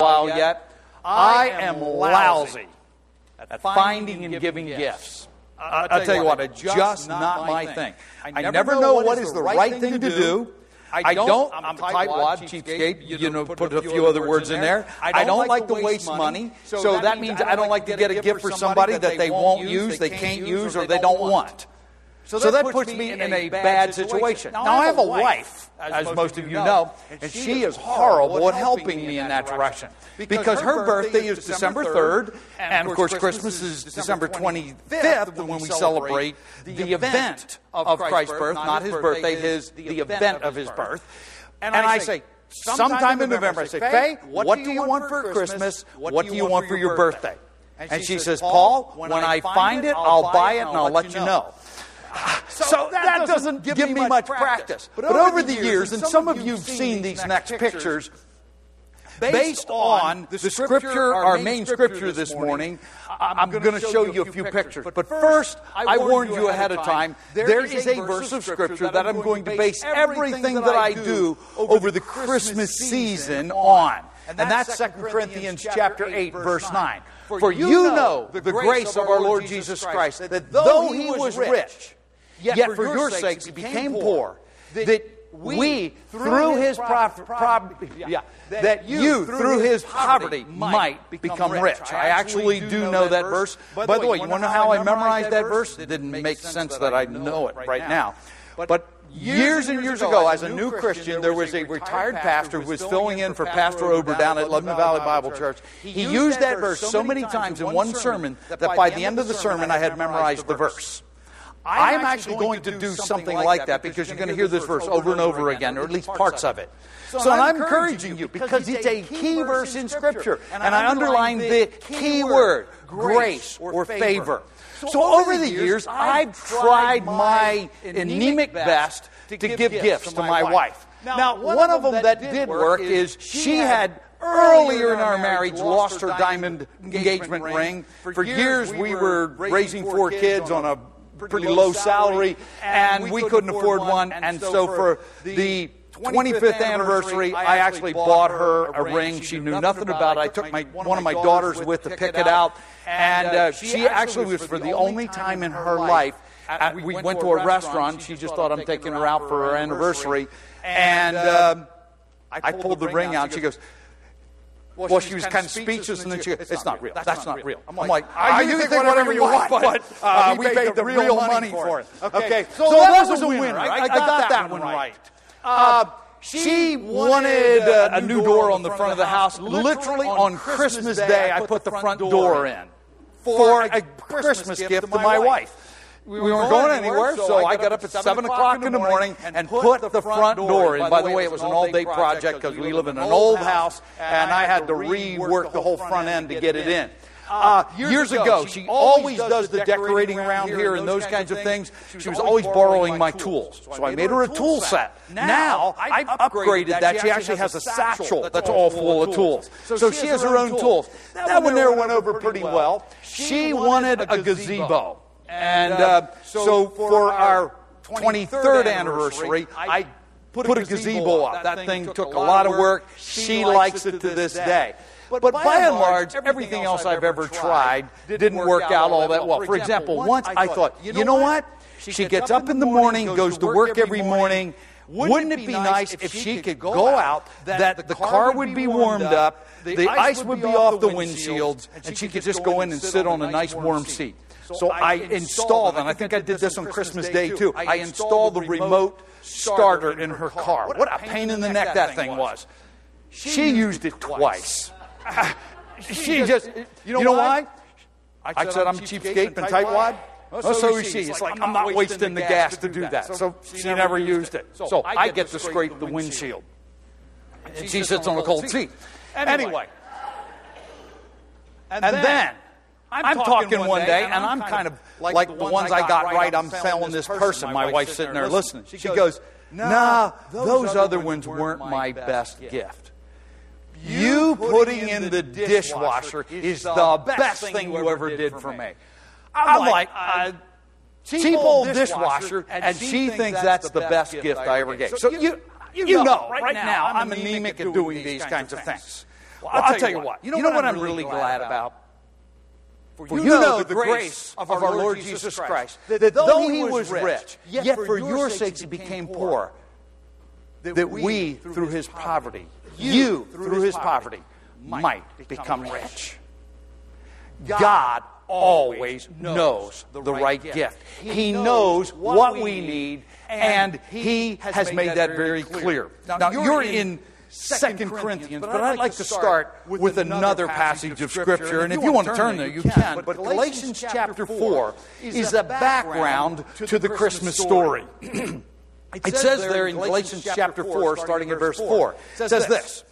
while yet. I am lousy at finding and giving gifts. I'll tell you what, it's just not my thing. I never know what is the right thing to do. I don't, I'm tightwad, cheapskate, you know, put a few other words in there. I don't like to waste money, so that means I don't like to get a gift for somebody that they won't use, they can't use, or they don't want. So that, so that puts, puts me in a bad situation. Now, I have a wife, as, as most of you know, and she is horrible at helping me in that direction. Because her birthday is December 3rd, and of course, Christmas is December 25th when we celebrate the event of Christ's birth, not his birthday, his the event of his birth. And I say, sometime in November, I say, Faye, what do you want for Christmas? What do you want for your birthday? And she says, Paul, when I find it, I'll buy it and I'll let you know. So, so that, that, doesn't give, give me much practice. practice. But, but, over the years, and some of you have seen these next pictures, based on the scripture, our main scripture this morning, I'm going to show you a few pictures. But first, I warned you ahead of time, there is a verse of scripture that I'm going to base everything that I do over the Christmas season on. And that's 2 Corinthians chapter 8, verse 9. For you know the grace of our Lord Jesus Christ, that though he was rich, Yet, Yet for, for your sakes he became poor, that we, through his yeah, that you, through his poverty, might become rich. I actually do know that verse. By the way, you want to know how I memorized that verse? It didn't make sense that I know it right now. But years and years ago, as a new Christian, there was a retired pastor who was filling in for Pastor Ober down at Lebanon Valley Bible Church. He used that verse so many times in one sermon that by the end of the sermon, I had memorized the verse. I'm, actually going to do something like that because you're going to hear this verse over and over again, or at least parts of it. So I'm encouraging you because it's a key verse in Scripture. And I underline the key word, grace or favor. So over the years, I've tried my anemic best to give gifts to my wife. Now, one of them that did work is she had earlier in our marriage lost her diamond engagement ring. For years, we were raising four kids on a pretty low salary, and we couldn't afford one. And so for the 25th anniversary, I actually bought her a ring. She knew nothing about it. I took my, one of my daughters with to pick it out, and uh, she actually was for the only time in her life. At, we went to a restaurant. She just thought I'm taking her out for her anniversary, and um, I pulled the ring out. She goes, well, she, was kind of speechless, and then she goes, it's not real. That's, That's not, real. I'm like, I, you think whatever you want, but uh, uh, we, paid the real money for it. Okay, so, that, was a winner. I, I got that one right. Uh, she wanted uh, a new door on the front of the house. Literally on Christmas Day, I put the front door in for a Christmas gift to my wife we, we weren't going anywhere, so I got up at 7 o'clock in the morning and put the front door in. By the way, it was an all day project because we live in an old house, and I had to rework the whole front end to get it in. Uh, years, years ago, she always does the decorating around here and those kinds of things. She was always borrowing my tools. So I made her a tool set. Now, I've upgraded that. She actually has a satchel that's all full of tools. So she has her own tools. That one there went over pretty well. She wanted a gazebo. And uh, so for our 23rd anniversary, I put a gazebo up. That thing took a lot of work. She likes it to this day. But, but by and large, everything else I've ever tried didn't work out all that well. For example, once I thought, you know what? She gets up in the morning, goes to work every morning. Wouldn't it be nice if she could go out, that the car would be warmed up, the ice would be off the windshields, and she could just go in and sit on a nice warm seat? So I installed, and I think I did this on Christmas Day too. I installed the remote starter in her car. What a pain in the neck that thing was. She used it twice. She just, you know why? I said I'm a cheapskate and tightwad. Oh, so is she. It's like I'm not wasting the gas to do that. So she never used it. So I get to scrape the windshield. And she sits on a cold seat. Anyway. And then I'm, I'm talking, talking, one day, and I'm, kind of like, like the, ones, ones I got right. I'm selling this person. My wife's sitting there listening. She goes, Nah, those other ones weren't my best gift. You putting in the dishwasher is the best thing you ever did for me. I'm like, a cheap old dishwasher, and she thinks that's the best gift I ever gave. So you, you know, right now, I'm anemic at doing these kinds of things. Well, I'll, I'll tell you what. what. You know, you know what, I'm really glad about? For you, you know the grace of our Lord Jesus Christ, that though he was rich, yet for your sakes he became poor, that we, through his poverty, you, through his poverty, might become rich. God always knows the right gift. He knows what we need, and He has made that very clear. Now, you're in Second Corinthians, but I'd like to start with another passage of Scripture. And if you want to turn there, you can. But Galatians chapter 4 is a background to the Christmas story. It says there in Galatians chapter 4, starting at verse 4, it says this.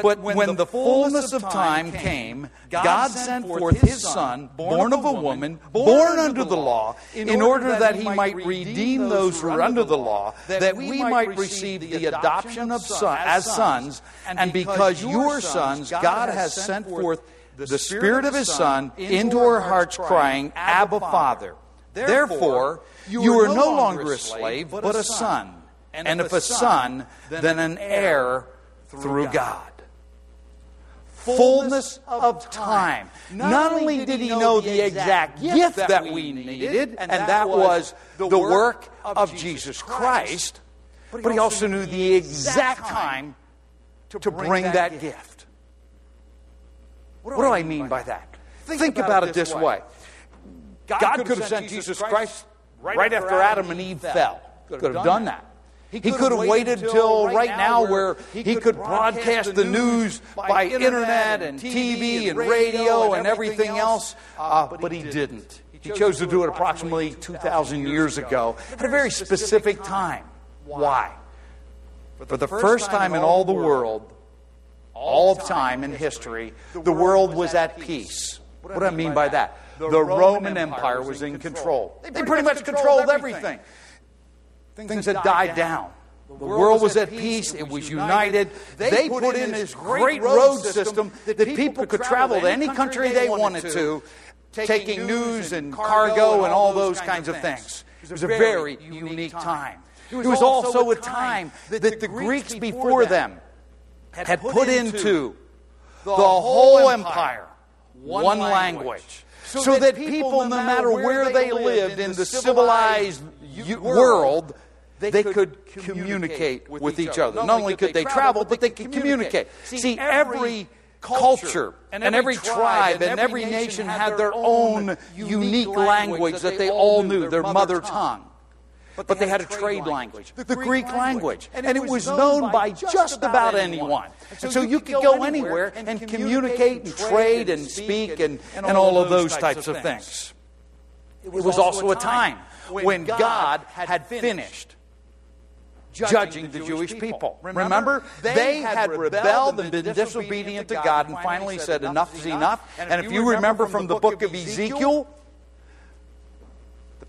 But when the fullness of time came, God sent forth his Son, born of a woman, born under the law, in order that he might redeem those who are under the law, that we might receive the adoption of son, as sons. And because you are sons, God has sent forth the Spirit of his Son into our hearts, crying, Abba, Father. Therefore, you are no longer a slave, but a son. And if a son, then an heir through God fullness of time. Not only did he know the exact gift that we needed, and that was the work of Jesus Christ, but he also knew the exact time to bring that gift. What do I mean by that? Think about it this way God could have sent Jesus Christ right after Adam and Eve fell. Could have done that. He could, have waited until right now where he could broadcast the news by internet and TV and radio and everything else, uh, but he didn't. He chose to do it approximately 2,000 years ago at a very specific time. Why? For the first time in all the world, all of time in history, the world was at peace. What do I mean by that? The Roman Empire was in control. They pretty much controlled everything. Things had died down. The world was at peace. It was united. They put in this great road system that people could travel to any country they wanted to, taking news and cargo and all those kinds of things. It was a very unique time. It was also a time that the Greeks before them had put into the whole empire one language. So that people, no matter where they lived in the civilized world, they, could communicate with each other. Not only could they travel, but they could communicate. See, every culture and every tribe and every nation had their own unique language that they all knew, their mother tongue. But they had a trade language, the Greek language, and it was known by just about anyone. And so you could go anywhere and communicate and trade and speak and, and all of those types of things. It was also a time when God had finished judging the Jewish people. Remember? They had rebelled and been disobedient to God and finally said, Enough is enough. And if you remember from the book of Ezekiel,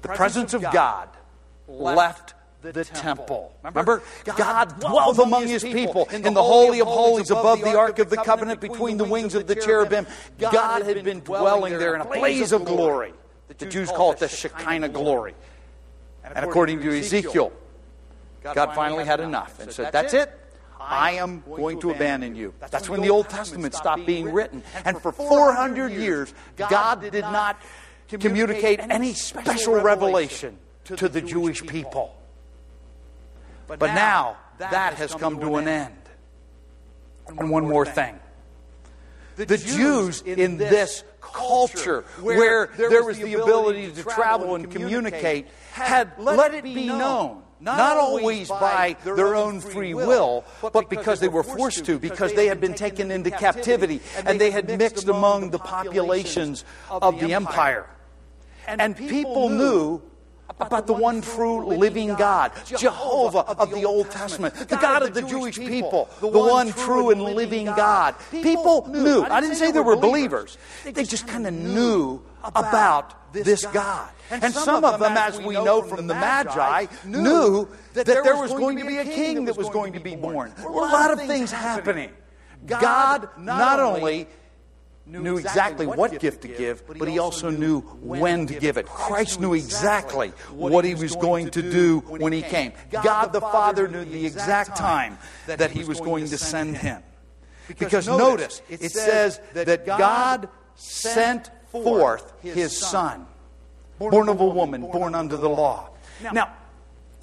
the presence of God left the temple. Remember? God dwelt among his people in the Holy of Holies above the Ark of the Covenant between the wings of the cherubim. God had been dwelling there in a blaze of glory. The Jews call it the Shekinah glory. And according to Ezekiel, God finally had enough and said, That's it. I am going to abandon you. That's when the Old Testament stopped being written. And for 400 years, God did not communicate any special revelation to the Jewish people. But now, that has come to an end. And one more thing. The Jews in this culture where there was the ability to travel and communicate had let it be known not always by their own free will, but because they were forced to, because they had been taken into captivity and they had mixed among the populations of the empire. And people knew about the one true living God, Jehovah of the Old Testament, the God of the Jewish people, the one true and living God. People knew. I didn't say they were believers, they just kind of knew about this God. And some of them, as we know from the Magi, knew that there was going to be a king that was going to be born. There were a lot of things happening. God not only knew exactly what gift to give, but he also knew when to give it. Christ knew exactly what he was going to do when he came. God the Father knew the exact time that he was going to send him. Because notice, it says that God sent forth his son, born of a woman, born under the law. Now,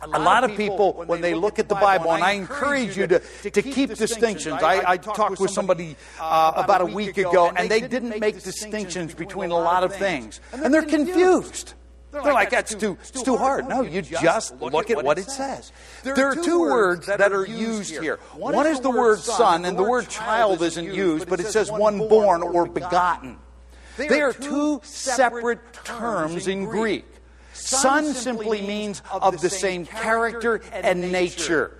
a lot of people, when they look at the Bible, and I encourage you to, to keep distinctions. I, I talked with somebody uh, about a week ago, and they didn't make distinctions between a lot of things. And they're confused. They're like, that's too, it's too hard. No, you just look at what it says. There are two words that are used here. One is the word son, and the word child isn't used, but it says one born or begotten. They are two separate terms in Greek. Son simply means of the same character and nature.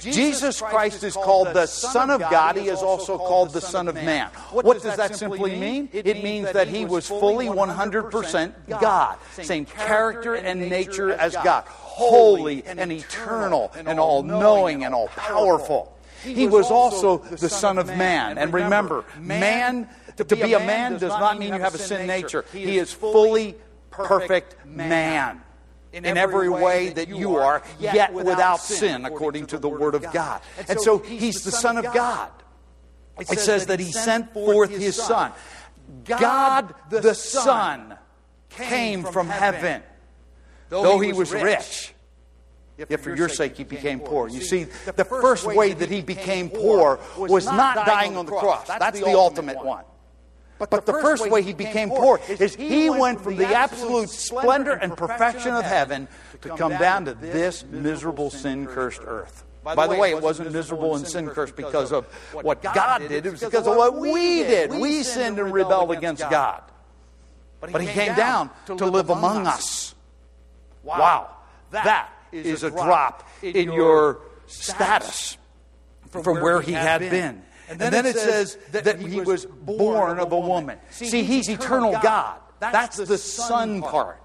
Jesus Christ is called the Son of God. He is also called the Son of Man. What does that simply mean? It means that he was fully 100% God. Same character and nature as God. Holy and eternal and all knowing and all powerful. He was also the Son of Man. And remember, man, to be a man does not mean you have a sin nature. He is fully perfect man in every way that you are, yet without sin, according to the Word of God. And so he's the Son of God. It says that he sent forth his Son. God the Son came from heaven, though he was rich. Yet for your sake he became poor. You see, the first way that he became poor was not dying on the cross. That's the ultimate one. But, but the, the first way he became poor is he went from the absolute splendor and perfection of heaven to come down to this miserable, sin cursed earth. By the way, it wasn't miserable and sin cursed because of what God did, it was because of what we did. We sinned and rebelled against God. But he came down to live among us. Wow. That is a drop in your status from where he had been. And then, and then it, it says that, that he was born of a woman. See, he's eternal God. That's the Son part.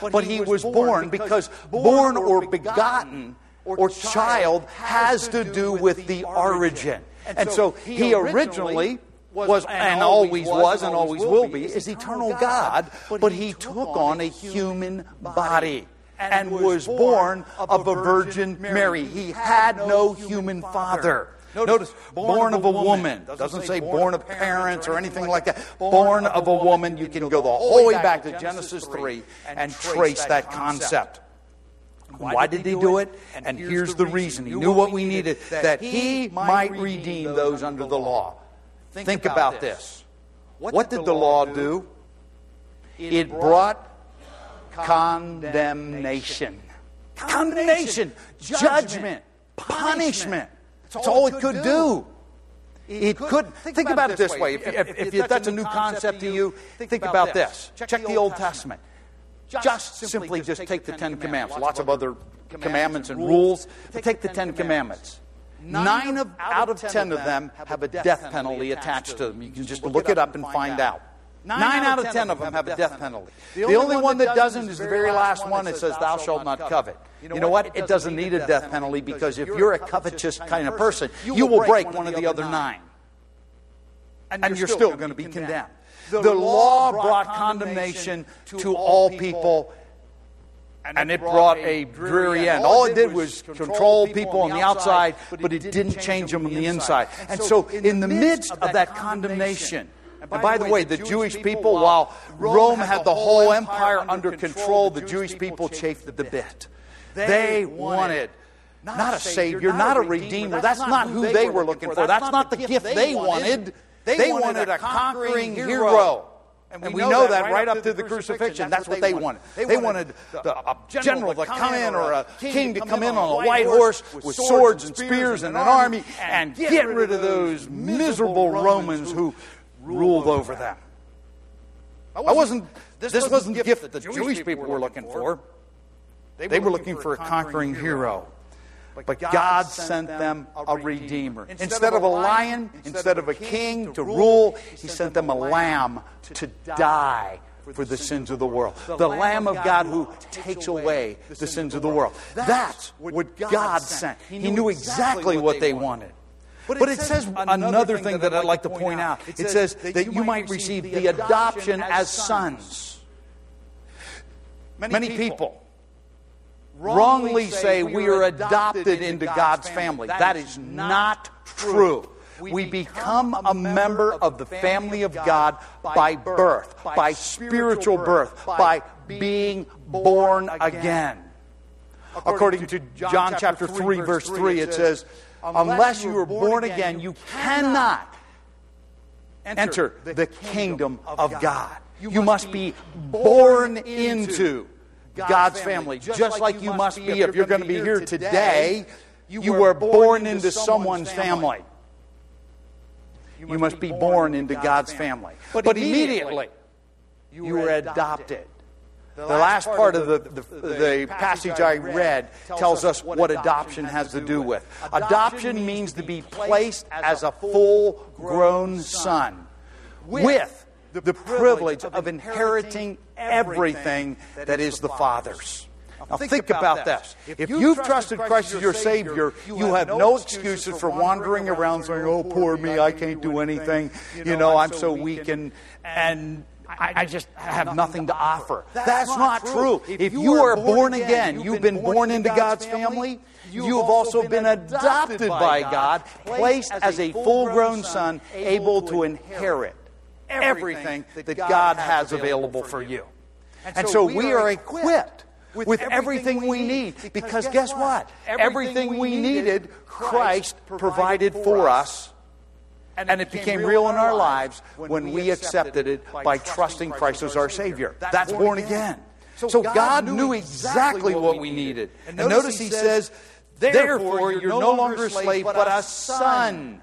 But he was born because born or begotten or child has to do with the origin. And so he originally was and always was and always will be is eternal God, but he took on a human body and was born of a Virgin Mary. He had no human father. Notice, born of a woman. Doesn't say born of parents or anything like that. Born of a woman. You can go the whole way back to Genesis 3 and trace that concept. Why did he do it? And here's the reason. He knew what we needed that he might redeem those under the law. Think about this. What did the law do? It brought condemnation. Condemnation, judgment, punishment. That's all it could do. It could. Think about it this way. If, if, if that's a new concept to you, think about this. Check the Old Testament. Just simply just take the Ten Commandments. Lots of other commandments and rules. But take the Ten Commandments. Nine of, out of ten of them have a death penalty attached to them. You can just look it up and find out. Nine, Nine out of ten of them have a death penalty. The only, the only one that doesn't is the very last one that says, Thou shalt not covet. You know what? It doesn't need a death penalty because if you're a covetous kind of person, you will break one of the other nine. And you're still going to be condemned. The law brought condemnation to all people and it brought a dreary end. All it did was control people on the outside, but it didn't change them on the inside. And so, in the midst of that condemnation, and by, and the, way, the, Jewish, Jewish people, while Rome had the whole empire under control, the Jewish people chafed at the bit. They wanted not a savior, not a redeemer. That's not who they were looking for. That's not the gift they wanted. They wanted a conquering hero. And we, and we know, know, that, right, right up to the crucifixion. That's, what they wanted. They wanted the, uh, a general to come in or a king to come in on a white horse with swords and spears and an army and get rid of those miserable Romans who ruled over them. I wasn't, this wasn't the gift that the Jewish people were looking for. They were looking for a conquering hero. But God sent them a redeemer. Instead of a lion, instead of a king to rule, He sent them a lamb to die for the sins of the world. The Lamb of God who takes away the sins of the world. That's what God sent. He knew exactly what they wanted. But it, but it says, says another thing that I'd like to point out. It says that you might receive the adoption as sons. Many people wrongly say we are adopted into God's family. That is not true. We become a member of the family of God by birth, by spiritual birth, by being born again. According to John chapter 3, verse 3, it says, Unless you are born again, you cannot enter the kingdom of God. You must be born into God's family, just like you must be if you're going to be here today. You were born into someone's family. You must be born into God's family. But immediately, you were adopted. The last part of the, the, the, passage I read tells us what adoption has to do with. Adoption means to be placed as a full grown son with the privilege of inheriting everything that is the Father's. Now, think about this. If you've trusted Christ as your Savior, you have no excuses for wandering around saying, oh, poor oh, me, I can't do anything. You know, I'm so weak and, and I, I, just have nothing to offer. That's not true. If you are born again, you've been born into God's family, you have also been adopted by God, placed as a full grown son, able to inherit everything that God has available for you. And so we are equipped with everything we need because guess what? Everything we needed, Christ provided for us. And it became real in our lives when we accepted it by trusting Christ as our Savior. That's born again. So God knew exactly what we needed. And notice He says, Therefore, you're no longer a slave, but a son.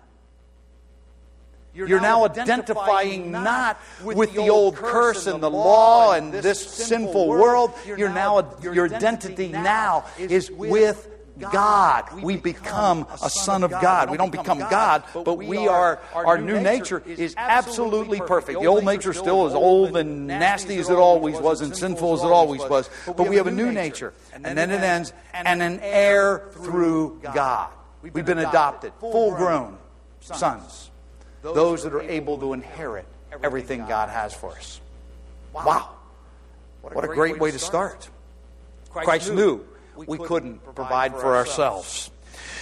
You're now identifying not with the old curse and the law and this sinful world. You're now, your identity now is with God. We become a son of God. We don't become God, but we are, our new nature is absolutely perfect. The old nature still is old and nasty as it always was and sinful as it always was, but we have a new nature. And then it ends, and an heir through God. We've been adopted, full grown sons those that are able to inherit everything God has for us. Wow. What a great way to start. Christ knew we couldn't provide for ourselves.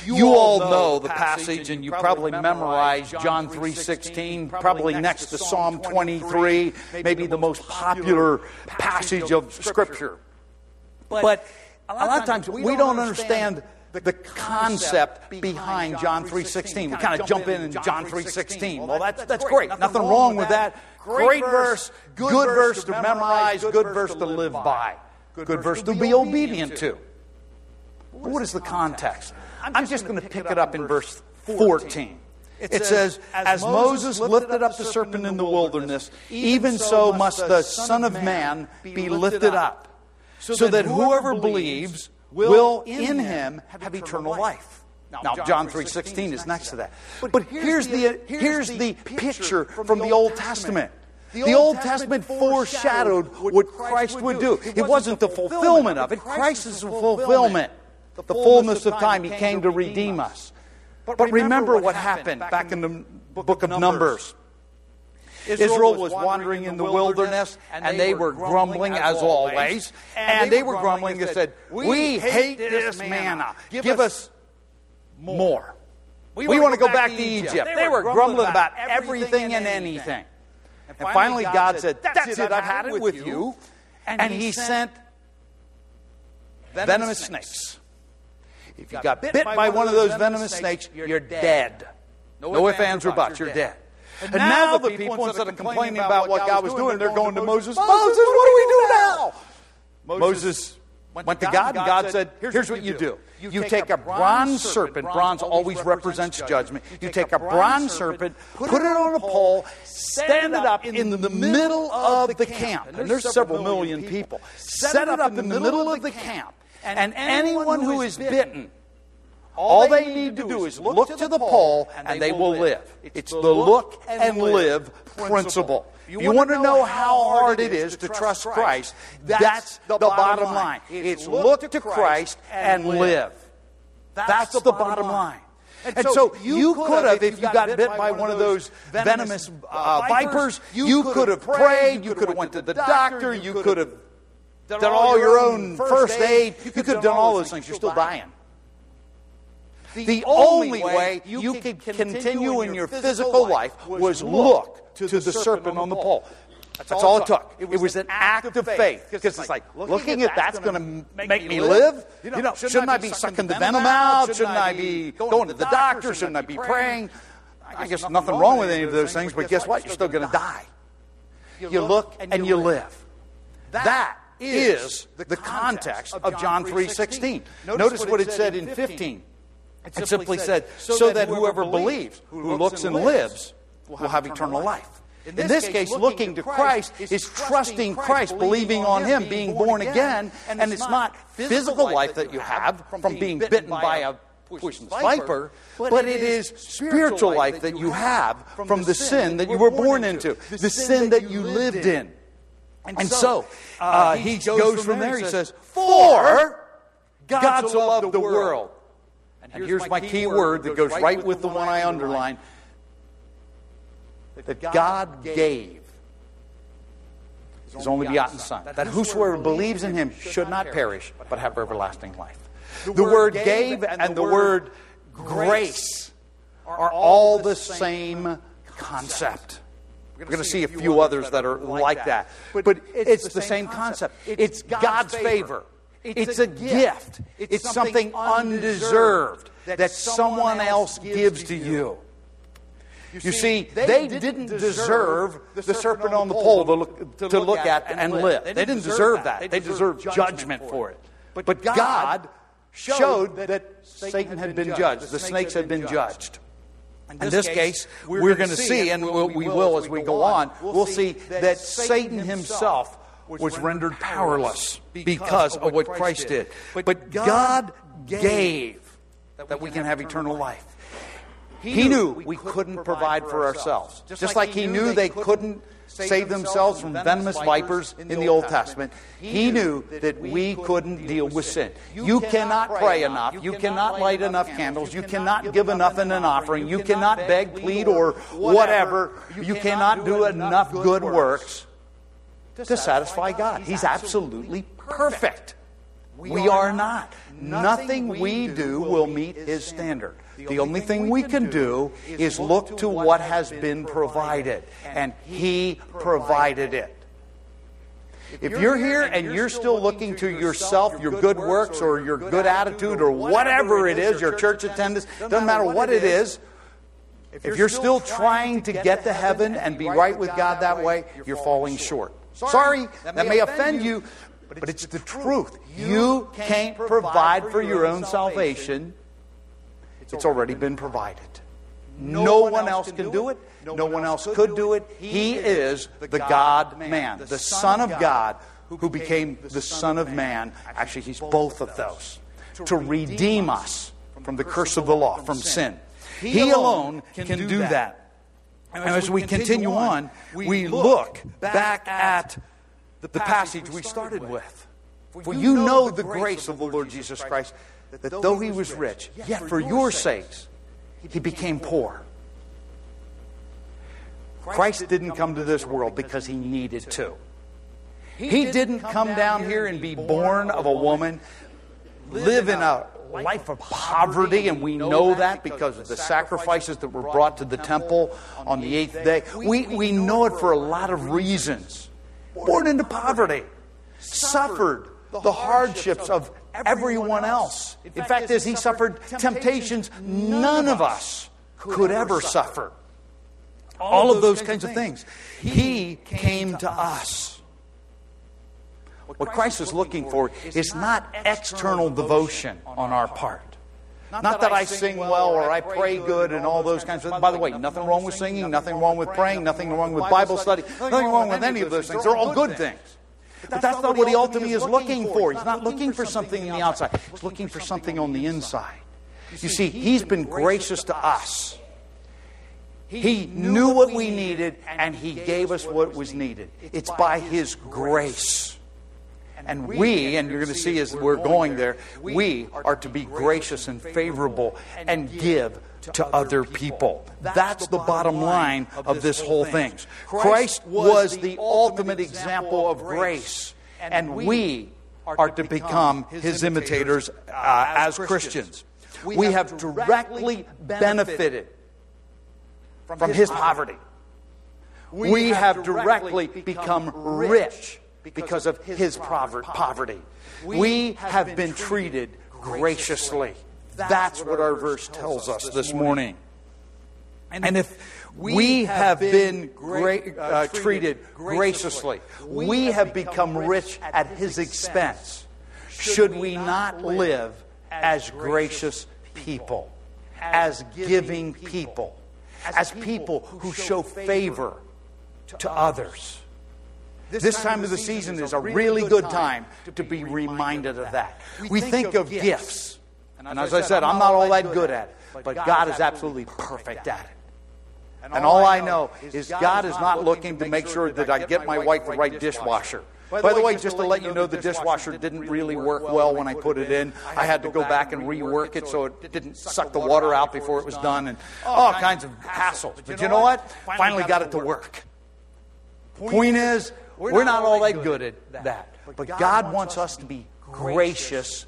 You all know the passage and you probably memorized John 3:16, probably next to Psalm 23, maybe the most popular passage of scripture. But a lot of times we don't understand the concept behind John 3.16. We kind of jump in in John 3.16. Well, that's, that's great. Nothing wrong with that. Great verse, good verse to memorize, good verse to live by, good verse to be obedient to. But what is the context? I'm just going to pick it up in verse 14. It says, As Moses lifted up the serpent in the wilderness, even so must the Son of Man be lifted up, so that whoever believes will in him have eternal life. Now, John 3.16 is next to that. But here's the, here's the picture from the Old Testament. The Old Testament foreshadowed what Christ would do. It wasn't the fulfillment of it. Christ is the fulfillment. The fullness of time, He came to redeem us. But remember what happened back in the book of Numbers. Israel was wandering in the wilderness, and they were grumbling as always. And they were grumbling and said, We hate this manna. Give us more. We want to go back to Egypt. They were grumbling about everything and anything. And finally, God said, That's it, I've had it with you. And He sent venomous snakes. If you got bit by one of those venomous snakes, you're dead. No ifs, ands, or buts. You're dead. And, and now, now, the people, people instead of complaining about what God was doing, they're going to Moses, Moses, Moses what do we do now? Moses went to God, and God said, Here's what you do. You take a bronze serpent, bronze always represents judgment. You take a bronze serpent, put it on a pole, stand it up in the middle of the camp. And there's several million people. Set it up in the middle of the camp. And anyone who is bitten, all they need to do is look to the pole and they will live. It's the look and live principle. You want to know how hard it is to trust Christ? That's the bottom line. It's look to Christ and live. That's the bottom line. And so you could have, if you got bit by one of those venomous uh, vipers, you could have prayed, you could have went to the doctor, you could have done all your own first aid, you could have done all those things. You're still dying. The only way you could continue in your physical life was look to the serpent on the pole. That's all it took. It was an act of faith. Because it's like, looking at that's going to make me live? You know, shouldn't I be sucking the venom out? Shouldn't I be going to the doctor? Shouldn't I be praying? I guess nothing wrong with any of those things, but guess what? You're still going to die. You look and you live. That is the context of John 3:16. Notice what it said in 15. It simply said, so that whoever believes, who looks and lives, will have eternal life. In this case, looking to Christ is trusting Christ, believing on Him, being born again, and it's not physical life that you have from being bitten by a poisonous viper, but it is spiritual life that you have from the sin that you were born into, the sin that you lived in. And so uh, uh he goes from there, he says, For God so loved the world. And here's my key word that goes right with the one I underlined that God gave his only begotten Son, that whosoever believes in him should not perish, but have everlasting life. The word gave and the word grace are all the same concept. We're going to see a few others that are like that. But it's the same concept. It's God's favor. It's a gift. It's something undeserved that someone else gives to you. You see, they didn't deserve the serpent on the pole to look, to look at and live. They didn't deserve that. They deserved judgment for it. But God showed that Satan had been judged, the snakes had been judged. In this case, we're going to see, and we will as we go on, we'll see that Satan himself was rendered powerless because of what Christ did. But God gave that we can have eternal life. He knew we couldn't provide for ourselves. Just like He knew they couldn't save themselves from venomous vipers in the Old Testament, He knew that we couldn't deal with sin. You cannot pray enough. You cannot light enough candles. You cannot give enough in an offering. You cannot beg, plead, or whatever. You cannot do enough good works to satisfy God. He's absolutely perfect. We are not. Nothing we do will meet His standard. The only thing we can do is look to what has been provided, and He provided it. If you're here and you're still looking to yourself, your good works, or your good attitude, or whatever it is, your church attendance, doesn't matter what it is, if you're still trying to get to heaven and be right with God that way, you're falling short. Sorry, that may offend you, but it's the truth. You can't provide for your own salvation it's already been provided. No one else can do it. No one else could do it. He is the God man, the Son of God who became the Son of Man. Actually, he's both of those to redeem us from the curse of the law, from sin. He alone can do that. And as we continue on, we look back at the passage we started with. For you know the grace of the Lord Jesus Christ that though he was rich, yet for your sakes he became poor. Christ didn't come to this world because he needed to. He didn't come down here and be born of a woman, live in a life of poverty, and we know that because of the sacrifices that were brought to the temple on the eighth day. We, we know it for a lot of reasons. Born into poverty, suffered the hardships of everyone else. In fact, as he suffered temptations none of us could ever suffer. All of those kinds of things. He came to us. What Christ is looking for is not external devotion on our part. Not that I sing well or I pray good and all those kinds of things. By the way, nothing wrong with singing, nothing wrong with praying, nothing wrong with Bible study, nothing wrong with any of those things. They're all good things. But that's not what he ultimately is looking for. He's not looking for something on the outside, he's looking for something on the inside. You see, he's been gracious to us. He knew what we needed, and He gave us what was needed. It's by His grace. And we, and you're going to see as we're going there, we are to be gracious and favorable and give to other people. That's the bottom line of this whole thing. Christ was the ultimate example of grace, and we are to become his imitators uh, as Christians. We have directly benefited from his poverty. We have directly become rich because of his poverty. We have been treated graciously. That's what our verse tells us this morning. And if we have been gra- uh, treated graciously, we have become rich at his expense, should we not live as gracious people, as giving people, as people who show favor to others? This time of the season is a really good time to be reminded of that. We think of gifts. And as I said, I'm not all that good at it, but God is absolutely perfect at it. And all I know is God is not looking to make sure that I get my wife the right dishwasher. By the way, just to let you know, the dishwasher didn't really work well when I put it in. I had to go back and rework it so it didn't suck the water out before it was done and all kinds of hassles. But you know what? Finally got it to work. Point is, we're not all that good at that. But God wants us to be gracious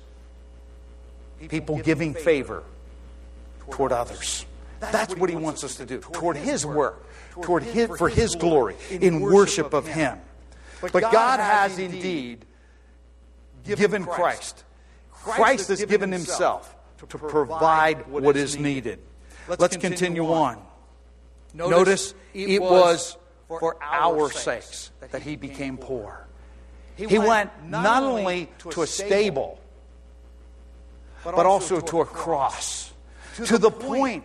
people giving favor toward others. That's what He wants us to do toward His work, toward His, for His glory, in worship of Him. But God has indeed given Christ. Christ has given Himself to provide what is needed. Let's continue on. Notice it was for our sakes that He became poor. He went not only to a stable, but also to a cross. To the point,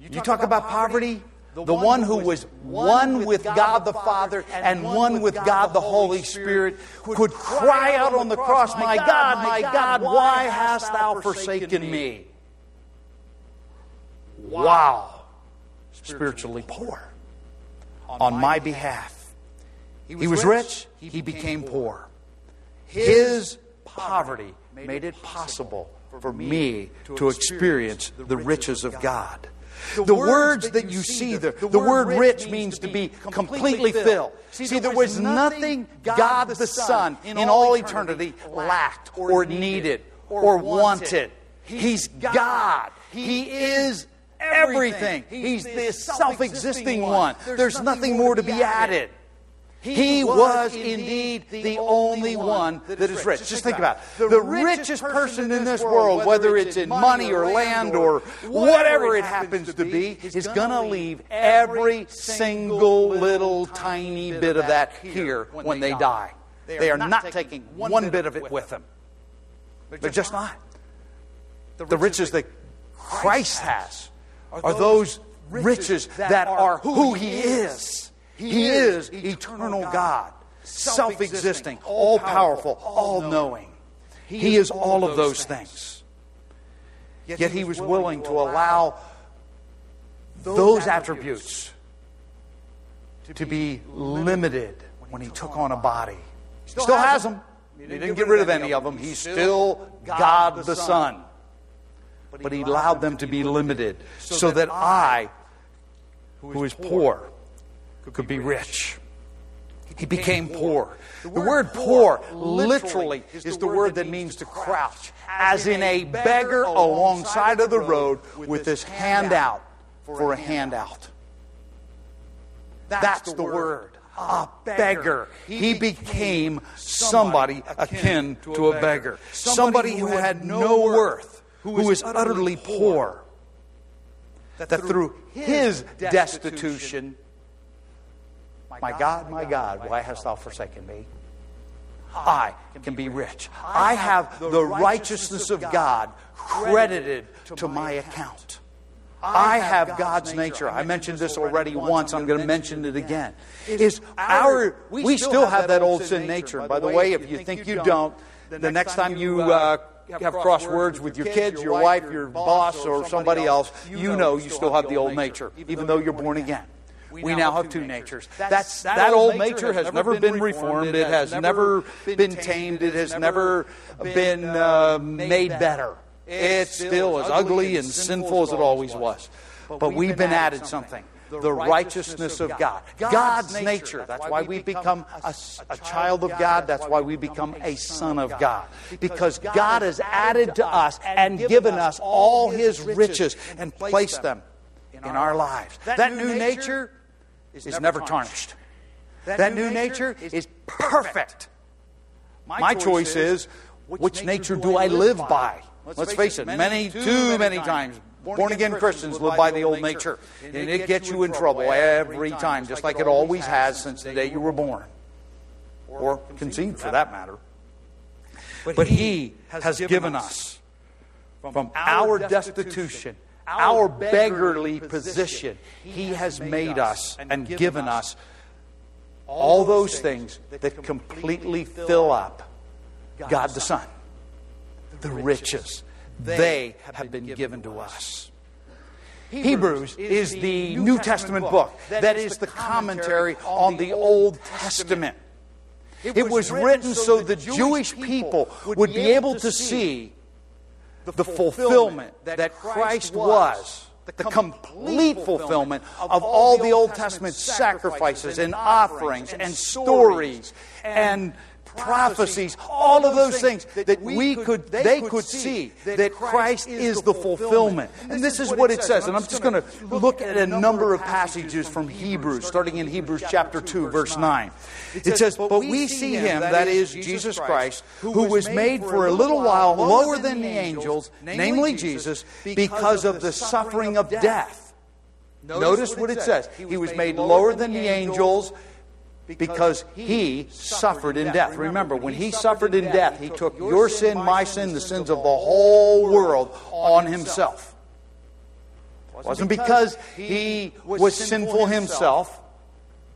you talk about poverty, the one who was one with God the Father and one with God the Holy Spirit could cry out on the cross, My God, my God, why hast thou forsaken me? Wow. Spiritually poor. On my behalf. He was rich, he became poor. His poverty made it possible for me to experience the riches of God. The words that you see there, the word rich means to be completely filled. See, there was nothing God the Son in all eternity lacked or needed or wanted. He's God. He is everything. He's the self existing one. There's nothing more to be added. He was indeed the only one that is rich. Just think about it. The richest person in this world, whether it's in money or land or whatever it happens to be, is going to leave every single little tiny bit of that here when they die. They are not taking one bit of it with them. They're just not. The riches that Christ has are those riches that are who He is. He is eternal God, self existing, all powerful, all knowing. He is all of those things. Yet he was willing to allow those attributes to be limited when he took on a body. He still has them. He didn't get rid of any of them. He's still God the Son. But he allowed them to be limited so that I, who is poor, could be rich. He became poor. The word poor literally is the word that means to crouch, as in a beggar alongside of the road with his hand out for a handout. That's the word. A beggar. He became somebody akin to a beggar. Somebody who had no worth, who was utterly poor. That through his destitution, my God, my God, why hast thou forsaken me? I can be rich. I have the righteousness of God credited to my account. I have God's nature. I mentioned this already once. I'm going to mention it again. Is our we still have that old sin nature. And by the way, if you think you don't, the next time you uh, have crosswords with your kids, your wife, your boss, or somebody else, you know you still have the old nature, even though you're born again we now have two natures. That's, that, that old nature has never been reformed. It has never been tamed. It has never been uh, made better. It's still as ugly and sinful as it always was. But we've been added something. The righteousness of God. God's nature. That's why we become a, a child of God. That's why we become a son of God. Because God has added to us and given us all His riches and placed them in our lives. That new nature is never tarnished. That new nature is perfect. My choice is which nature do I live by? Let's face it, many, too many times, born again Christians live by the old nature. And it gets you in trouble every time, just like it always has since the day you were born. Or conceived, for that matter. But He has given us from our destitution, our beggarly position, He has made us and given us all those things that completely fill up God the Son the riches. They have been given to us. Hebrews is the New Testament book that is the commentary on the Old Testament. It was written so the Jewish people would be able to see the fulfillment that Christ was, the complete fulfillment of all the Old Testament sacrifices and offerings and stories and prophecies, all of those things that we could, they could see that Christ is the fulfillment. And this is what it says. And I'm just going to look at a number of passages from Hebrews, starting in Hebrews chapter 2, verse 9. It says, But we see him, that is Jesus Christ, who was made for a little while lower than the angels, namely Jesus, because of the suffering of death. Notice what it says. He was made lower than the angels because he suffered in death. Remember, when he suffered in death, he took your sin, my sin, the sins of the whole world on himself. It wasn't because he was sinful himself,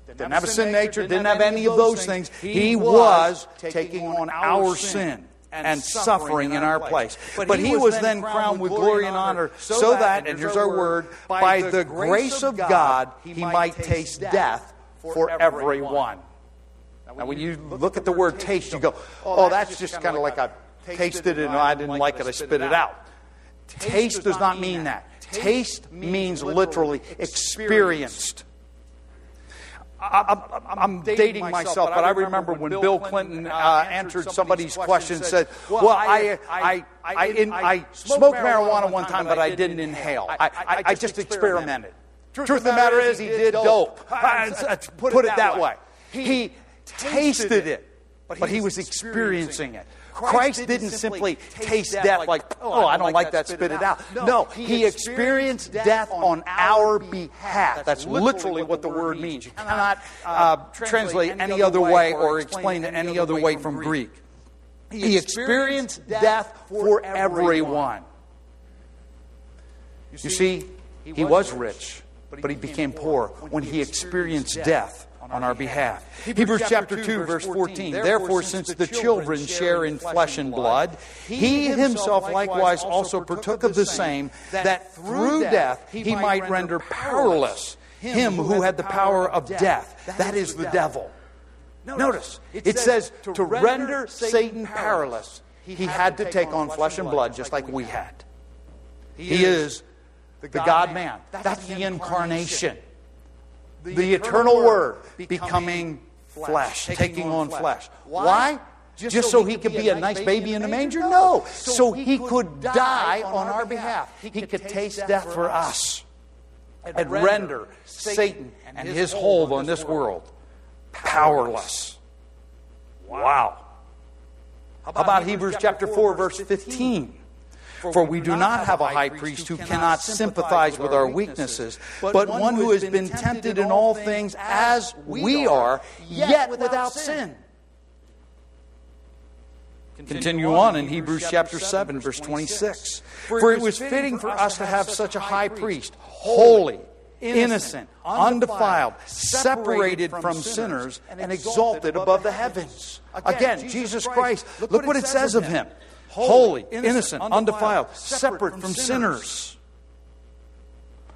didn't have a sin nature, didn't have any of those things. He was taking on our sin and suffering in our place. But he was then crowned with glory and honor so that, and here's our word, by the grace of God, he might taste death for everyone. Now, when you look at the word taste, you go, oh, that's just kind of like I tasted it and I didn't like it, I spit it out. Taste does not mean that. Taste means literally experienced. I, am dating myself, but I remember when Bill Clinton uh, answered somebody's question, and said, "Well, I, I, I, in, I smoked marijuana one time, but I didn't inhale. I, I, I just experimented." Truth, Truth of the matter is, he did dope. Put, put it that way. He tasted it, but he was experiencing it. Christ didn't simply taste death like, oh, I don't like that, spit it out. No, he experienced death on our behalf. That's literally what the word means. You cannot uh, uh translate any other way or explain it any other way from Greek. He experienced death for everyone. You see, he was rich but he became poor when he experienced death on our behalf. Hebrews chapter 2, verse 14. Therefore, since the children share in flesh and blood, he himself likewise also partook of the same, that through death he might render powerless him who had the power of death. That is the devil. Notice, it says to render Satan powerless, he had to take on flesh and blood just like we had. He is the God man. That's the incarnation. The eternal Word becoming flesh, taking on flesh. Why? Just so he could be a nice baby in a manger? No. So he could die on our behalf. He could taste death for us and render Satan and his hold on this world powerless. Wow. How about Hebrews chapter 4, verse 15? For we do not have a high priest who cannot sympathize with our weaknesses, but one who has been tempted in all things as we are, yet without sin. Continue on in Hebrews chapter 7, verse 26. For it was fitting for us to have such a high priest, holy, innocent, undefiled, separated from sinners, and exalted above the heavens. Again, Jesus Christ, look what it says of him holy, innocent, undefiled, separate from sinners.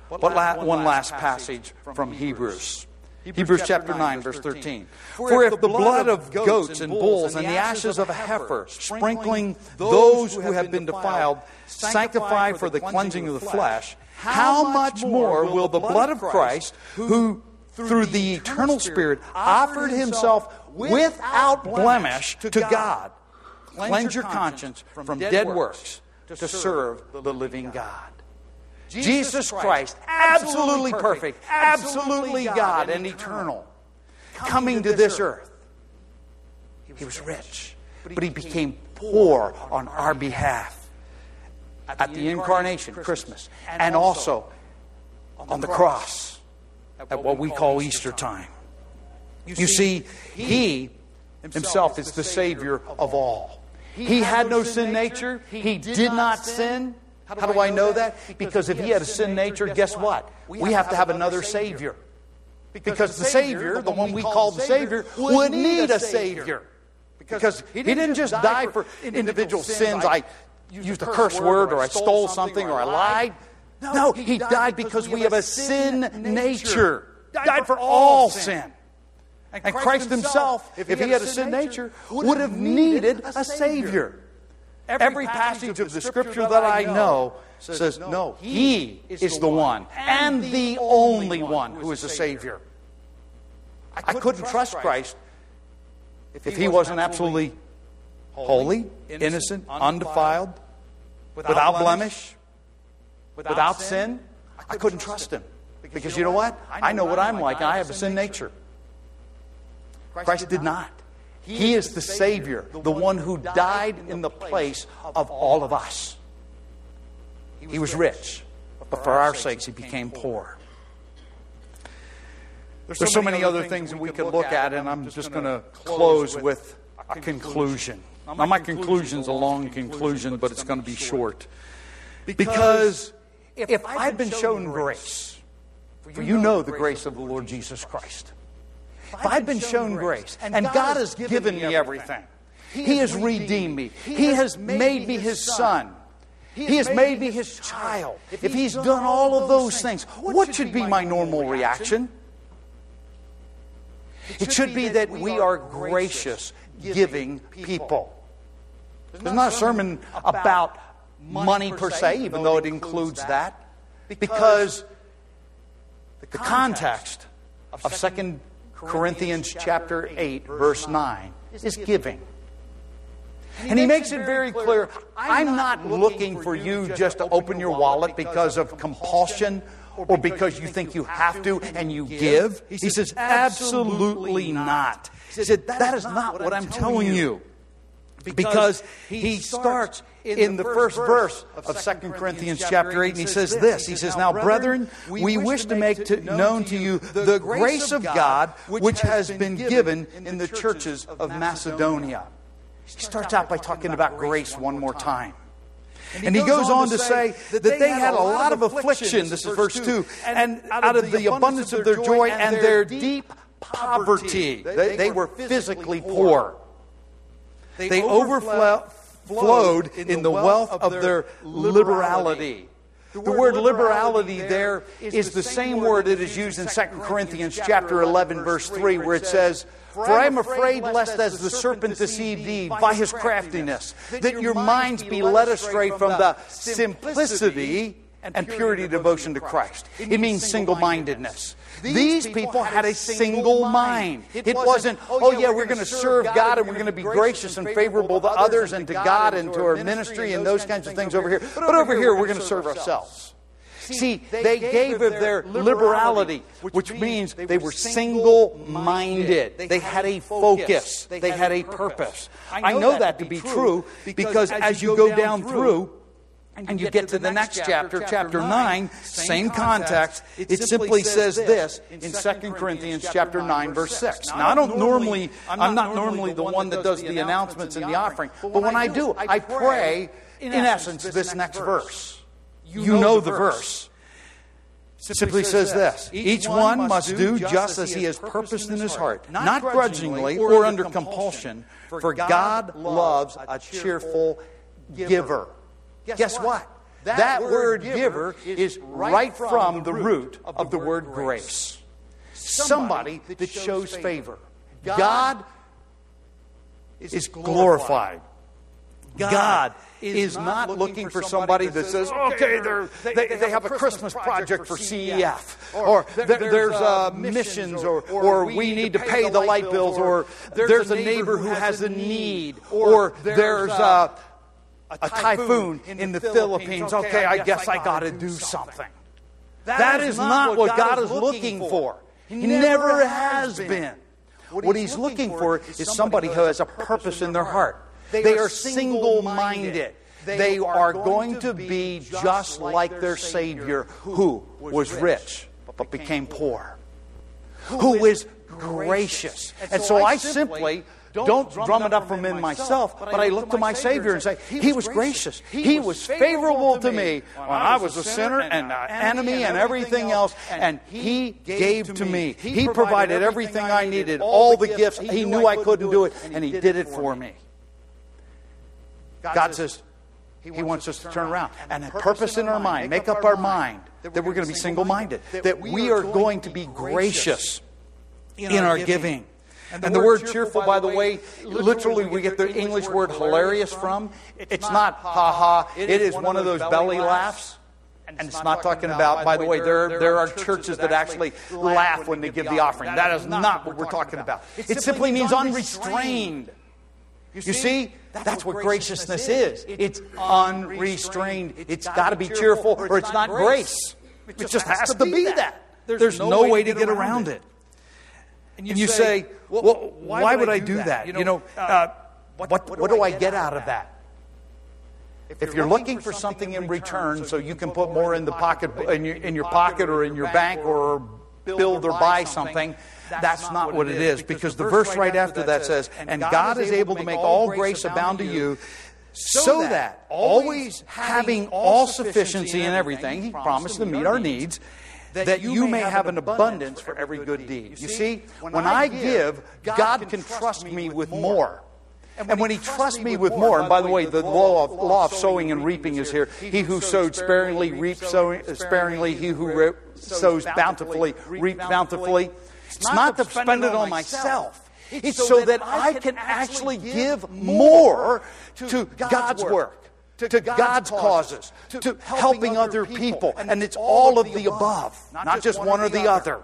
But one last passage from Hebrews. Hebrews. Chapter 9, verse 13. For if the blood of goats and bulls and the ashes of a heifer, sprinkling those who have been defiled, sanctify for the cleansing of the flesh, how much more will the blood of Christ, who through the eternal Spirit offered himself without blemish to God, cleanse your conscience from dead works to serve the living God? Jesus Christ, absolutely perfect, absolutely God and eternal, coming to this earth. He was rich, but he became poor on our behalf at the incarnation, Christmas, and also on the cross at what we call Easter time. You see, he himself is the Savior of all. He had no sin nature, he did not sin. How do I know that? Because if he had a sin nature, guess what? We have to have another Savior. Because the Savior, the one we call the Savior, would need a Savior. Because he didn't just die for individual sins. I used a curse word or I stole something or I lied. No, he died because we have a sin nature. Died for all sin. And Christ himself, if he had a sin nature, would have needed a Savior. Every passage of the Scripture that I know says, no, he is the one and the only one who is a Savior. I couldn't trust Christ if he wasn't absolutely holy, innocent, undefiled, without blemish, without sin, I couldn't trust him. Because you know what? I know what I'm like. I have a sin nature. Christ did not. He is the Savior, the one who died in the place of all of us. He was rich, but for our sakes, he became poor. There's so many other things that we could look at, and I'm just going to close with a conclusion. Now, my conclusion is a long conclusion, but it's going to be short. Because if I've been shown grace, for you know the grace of the Lord Jesus Christ, if I've been shown grace, and God has given me everything, He has redeemed me, He has made me His son. He has made me his child. If he's done all of those things, what should be my normal reaction? It should be that we are gracious, giving people. There's not a sermon about money per se, even though it includes that, because the context of 2 Corinthians chapter 8, verse 9, is giving. And he makes it very clear I'm not looking for you just to open your wallet because of compulsion or because you think you have to and you give. He says, absolutely not. He said, that is not what I'm telling you. Because he starts in the first verse of 2 Corinthians chapter 8, and he says this. He says, Now, brethren, we wish to make to, known to you the grace of God which has been given in the churches of Macedonia. He starts out by talking about grace one more time. And he, and he goes, goes on to say that they had a lot of affliction, this is verse 2, and out of the abundance of their joy and their deep poverty, they, they were physically poor. They overflowed in the wealth of their liberality. The word liberality there is the same word that is used in 2 Corinthians chapter 11 verse 3 where it says, for I am afraid lest as the serpent deceived Eve by his craftiness, that your minds be led astray from the simplicity and purity devotion to Christ. It means single mindedness. These people had a single mind. It wasn't, oh, yeah, we're going to serve God and we're going to be gracious and favorable to others and to God and to our ministry and those kinds of things over here. But over here, we're going to serve ourselves. See, they gave of their liberality, which means they were single minded. They had a focus, they had a purpose. I know that to be true because as you go down through, and you get to the next chapter, chapter 9, same context, it simply says this in 2 Corinthians chapter 9, verse 6. Now, I don't normally, I'm not normally the one that does the announcements and the offering, but when I do, I pray, in essence, this next verse. You know the verse. Simply says this. Each one must do just as he has purposed in his heart, not grudgingly or under compulsion, for God loves a cheerful giver. Guess what? That word giver is right from the root of the word grace. Somebody that shows favor. God is glorified God is not looking for somebody that says, okay, they, they have a Christmas project for CEF, or there's uh, missions, or, or we need to pay the light bills, or there's a neighbor who has a need, or there's uh, a typhoon in the Philippines. Okay, I guess I got to do something. That is not what God is looking for. He never has been. What he's looking for is somebody who has a purpose in their heart. They are single minded. They are going to be just like their Savior, who was rich but became poor, who is gracious. And so I simply don't drum it up from in myself, but I look to my Savior and say, He was gracious. He was favorable to me when I was a sinner and an enemy and everything else, and He gave to me. He provided everything I needed, all the gifts. He knew I couldn't do it, and He did it for me. God says, He wants us to turn around and have purpose in our mind, make up our mind that we're going to be single minded, that we are going to be gracious in our giving. And, and the, word, word cheerful, by the way, literally we get the English word hilarious from. It's not ha ha, it is one of those belly laughs. And it's not talking about, by the way, there, there are churches that actually laugh when they give the offering. That is not what we're talking about. It simply means unrestrained. You see, that's what graciousness is. It's unrestrained. It's got to be cheerful or it's not grace. It just has to be that. There's no way to get around it. And you, say, well, well why, why, would I do that? that? You know, you know uh, uh, what, what, what, do I get out of that? If you're looking for something in return so you can put more in the pocket in your, in your pocket or in your bank or build or buy something, that's not what it is. Because the verse right after that says, And God is able to make all grace abound to you, so that, always having all sufficiency in everything, He promised to meet our needs, that you may have an abundance for every good deed. You see, when I give, God can trust me with more. And when he trusts me with more, and by the way, the law of, law of sowing and reaping is here. He who sowed sparingly reaps sparingly. He who sows bountifully reaps bountifully. It's not to spend it on myself. It's so that I can actually give more to God's work to, to God's causes, to, to helping other people. And it's all of the above, not just one or the other.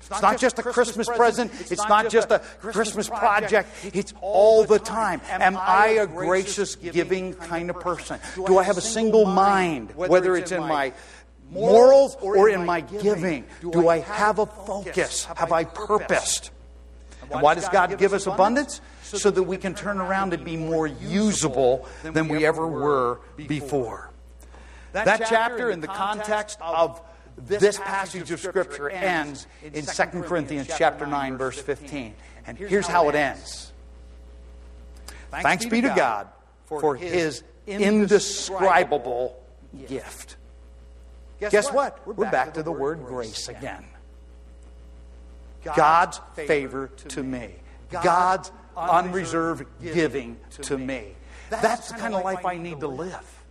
It's not just a Christmas present. It's not just a Christmas project. It's all the time. Am I a gracious, giving kind of person? Do I have a single mind, whether it's in my morals or in my giving? Do I have a focus? Have I purposed? And why does God give us abundance? So that we can turn around and be more usable than we ever were before. That chapter, in the context of this passage of Scripture, ends in 2 Corinthians chapter 9, verse 15. And here's how it ends Thanks be to God for his indescribable gift. Guess what? We're back to the word grace again. God's favor to me. God's unreserved giving to me. That's the kind of life I need to live.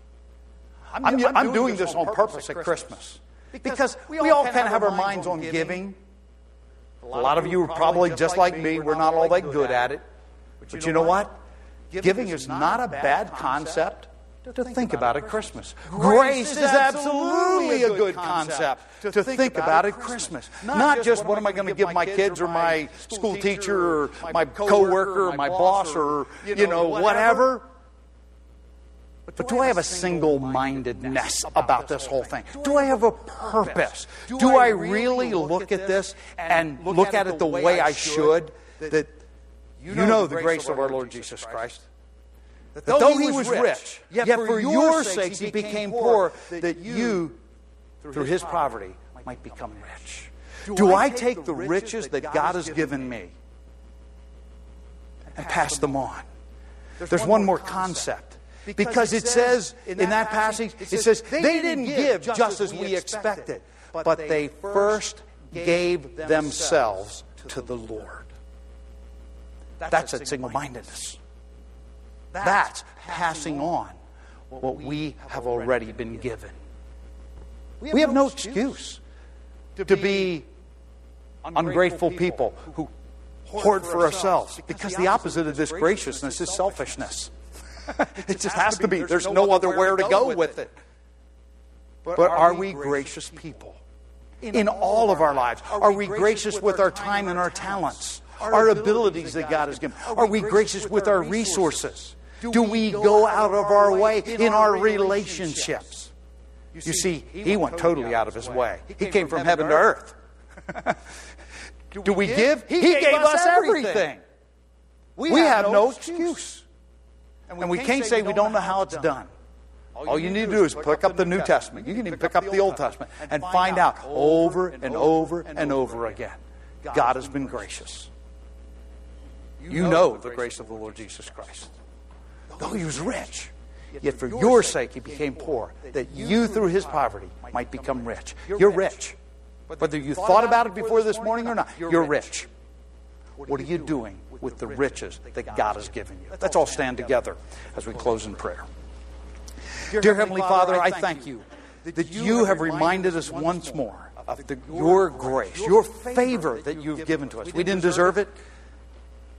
I'm, I'm doing this on purpose at Christmas because we all kind of have our minds on giving. A lot of you are probably just like me, we're not all that good at it. But you know what? Giving is not a bad concept to think about at Christmas. Grace is absolutely a good concept to think about at Christmas. Not just what am I going to give my kids or my school teacher or my coworker or my boss or, you know, whatever. But do I have a single mindedness about this whole thing? Do I have a purpose? Do I really look at this and look at it the way I should? That you know the grace of our Lord Jesus Christ that though, he was rich, yet, yet for your sakes he became poor, that you, through his poverty, might become rich. Do I take the riches that God has given me and pass them on? There's one more concept. Because it says in that passage, it says, they didn't give just as we expected, but they first gave themselves to the Lord. That's that single mindedness. That's passing on what we have already been given. We have no excuse to be ungrateful people who hoard for ourselves because the opposite of this graciousness is selfishness. it just has to be. There's no other where to go with it. But are we gracious people? In all of our lives, are we gracious with our time and our talents, our abilities that God has given? Are we gracious with our resources? Do we go out of our way in our relationships? You see, he went totally out of his way. He came from heaven to earth. Do we give? He gave us everything. We have no excuse. And we can't say we don't know how it's done. All you need to do is pick up the New Testament. You can even pick up the Old Testament and find out over and over and over again. God has been gracious. You know the grace of the Lord Jesus Christ. Though he was rich, yet for your sake he became poor, that you through his poverty might become rich. You're rich. Whether you thought about it before this morning or not, you're rich. What are you doing with the riches that God has given you? Let's all stand together as we close in prayer. Dear Heavenly Father, I thank you that you have reminded us once more of the, your grace, your favor that you've given to us. We didn't deserve it.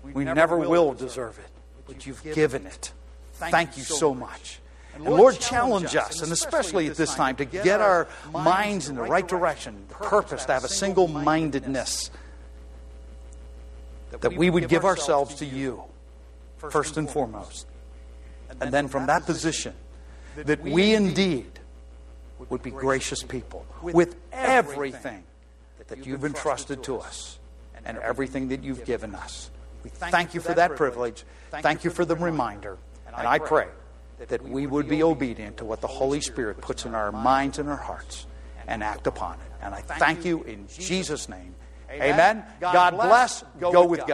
We never will deserve it, but you've given it. Thank you so much. And Lord, challenge us, and especially at this time, to get our minds in the right direction, the purpose, to have a single mindedness, that we would give ourselves to you, first and foremost. And then from that position, that we indeed would be gracious people with everything that you've entrusted to us and everything that you've given us. We thank you for that privilege. Thank you for the reminder. And I pray that we would be obedient to what the Holy Spirit puts in our minds and our hearts and act upon it. And I thank you in Jesus' name. Amen. God bless. Go with God.